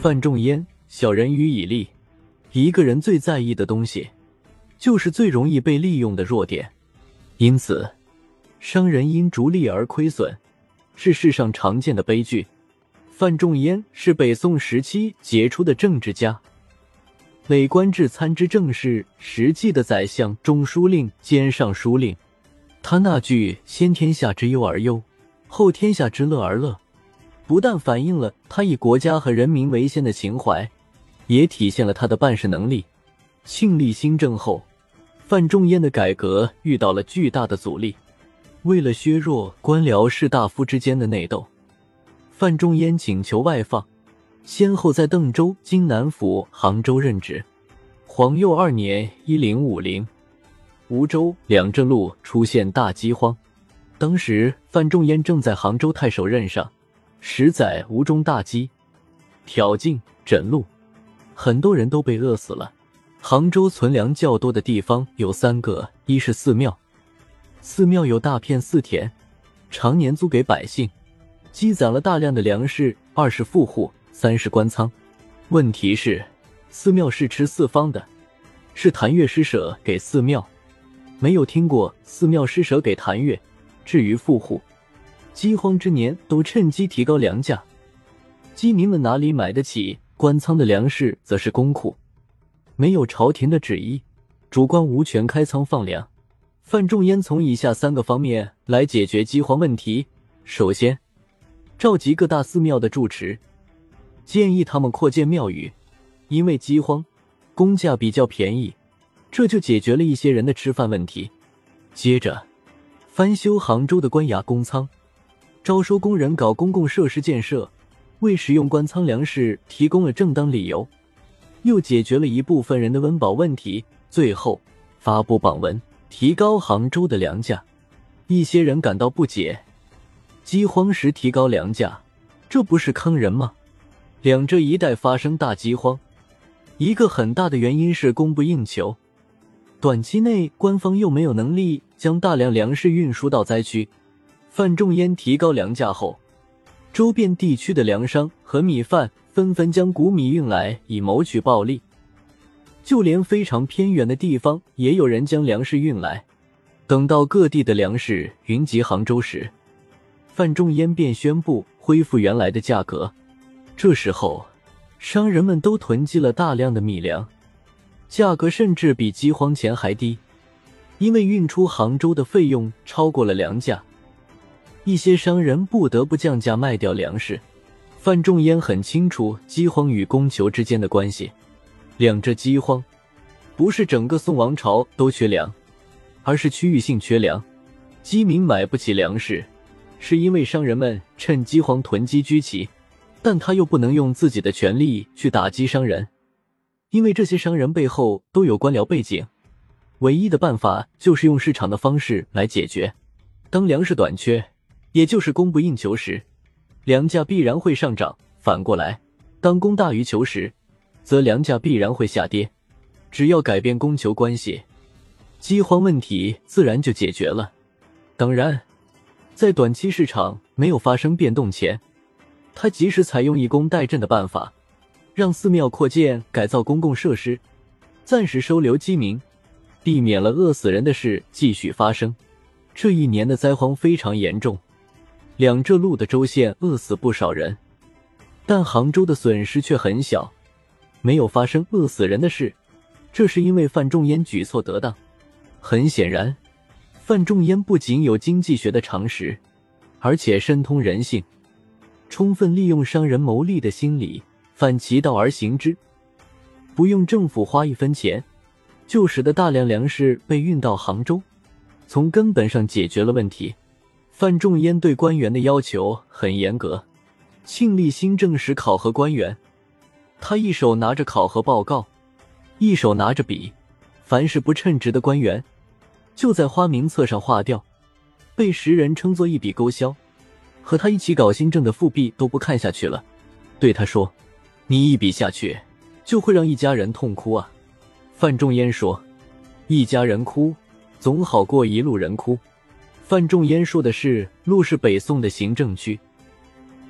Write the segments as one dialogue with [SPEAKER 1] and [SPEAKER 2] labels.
[SPEAKER 1] 范仲淹，小人喻以利。一个人最在意的东西，就是最容易被利用的弱点。因此，商人因逐利而亏损，是世上常见的悲剧。范仲淹是北宋时期杰出的政治家，累官至参知政事、实际的宰相、中书令兼尚书令。他那句“先天下之忧而忧，后天下之乐而乐”。不但反映了他以国家和人民为先的情怀，也体现了他的办事能力。庆历新政后，范仲淹的改革遇到了巨大的阻力。为了削弱官僚士大夫之间的内斗，范仲淹请求外放，先后在邓州、荆南府、杭州任职。皇佑二年（一零五零），梧州、两浙路出现大饥荒，当时范仲淹正在杭州太守任上。十载吴中大饥，挑尽枕路，很多人都被饿死了。杭州存粮较多的地方有三个：一是寺庙，寺庙有大片寺田，常年租给百姓，积攒了大量的粮食；二是富户，三是官仓。问题是，寺庙是吃四方的，是谭月施舍给寺庙，没有听过寺庙施舍给谭月。至于富户。饥荒之年，都趁机提高粮价，饥民们哪里买得起？官仓的粮食则是公库，没有朝廷的旨意，主官无权开仓放粮。范仲淹从以下三个方面来解决饥荒问题：首先，召集各大寺庙的住持，建议他们扩建庙宇，因为饥荒，工价比较便宜，这就解决了一些人的吃饭问题。接着，翻修杭州的官衙公仓。招收工人搞公共设施建设，为使用官仓粮食提供了正当理由，又解决了一部分人的温饱问题。最后发布榜文，提高杭州的粮价。一些人感到不解：饥荒时提高粮价，这不是坑人吗？两浙一带发生大饥荒，一个很大的原因是供不应求，短期内官方又没有能力将大量粮食运输到灾区。范仲淹提高粮价后，周边地区的粮商和米贩纷纷将谷米运来，以谋取暴利。就连非常偏远的地方，也有人将粮食运来。等到各地的粮食云集杭州时，范仲淹便宣布恢复原来的价格。这时候，商人们都囤积了大量的米粮，价格甚至比饥荒前还低，因为运出杭州的费用超过了粮价。一些商人不得不降价卖掉粮食。范仲淹很清楚饥荒与供求之间的关系，两者饥荒不是整个宋王朝都缺粮，而是区域性缺粮。饥民买不起粮食，是因为商人们趁饥荒囤积居奇，但他又不能用自己的权力去打击商人，因为这些商人背后都有官僚背景。唯一的办法就是用市场的方式来解决。当粮食短缺。也就是供不应求时，粮价必然会上涨；反过来，当供大于求时，则粮价必然会下跌。只要改变供求关系，饥荒问题自然就解决了。当然，在短期市场没有发生变动前，他及时采用以工代赈的办法，让寺庙扩建改造公共设施，暂时收留饥民，避免了饿死人的事继续发生。这一年的灾荒非常严重。两浙路的州县饿死不少人，但杭州的损失却很小，没有发生饿死人的事。这是因为范仲淹举措得当。很显然，范仲淹不仅有经济学的常识，而且深通人性，充分利用商人谋利的心理，反其道而行之，不用政府花一分钱，就使得大量粮食被运到杭州，从根本上解决了问题。范仲淹对官员的要求很严格。庆历新政时考核官员，他一手拿着考核报告，一手拿着笔，凡是不称职的官员，就在花名册上划掉，被时人称作一笔勾销。和他一起搞新政的富弼都不看下去了，对他说：“你一笔下去，就会让一家人痛哭啊。”范仲淹说：“一家人哭，总好过一路人哭。”范仲淹说的是，路是北宋的行政区，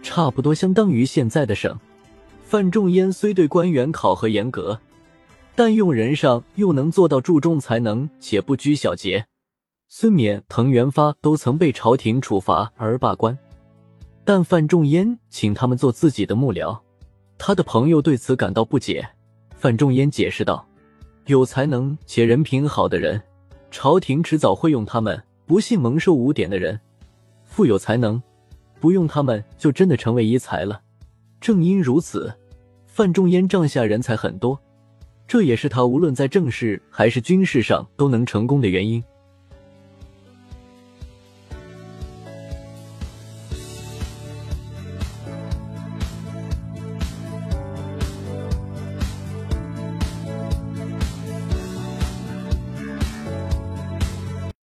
[SPEAKER 1] 差不多相当于现在的省。范仲淹虽对官员考核严格，但用人上又能做到注重才能且不拘小节。孙冕、滕元发都曾被朝廷处罚而罢官，但范仲淹请他们做自己的幕僚。他的朋友对此感到不解。范仲淹解释道：“有才能且人品好的人，朝廷迟早会用他们；不信蒙受污点的人，富有才能，不用他们就真的成为一才了。正因如此，范仲淹帐下人才很多，这也是他无论在政事还是军事上都能成功的原因。”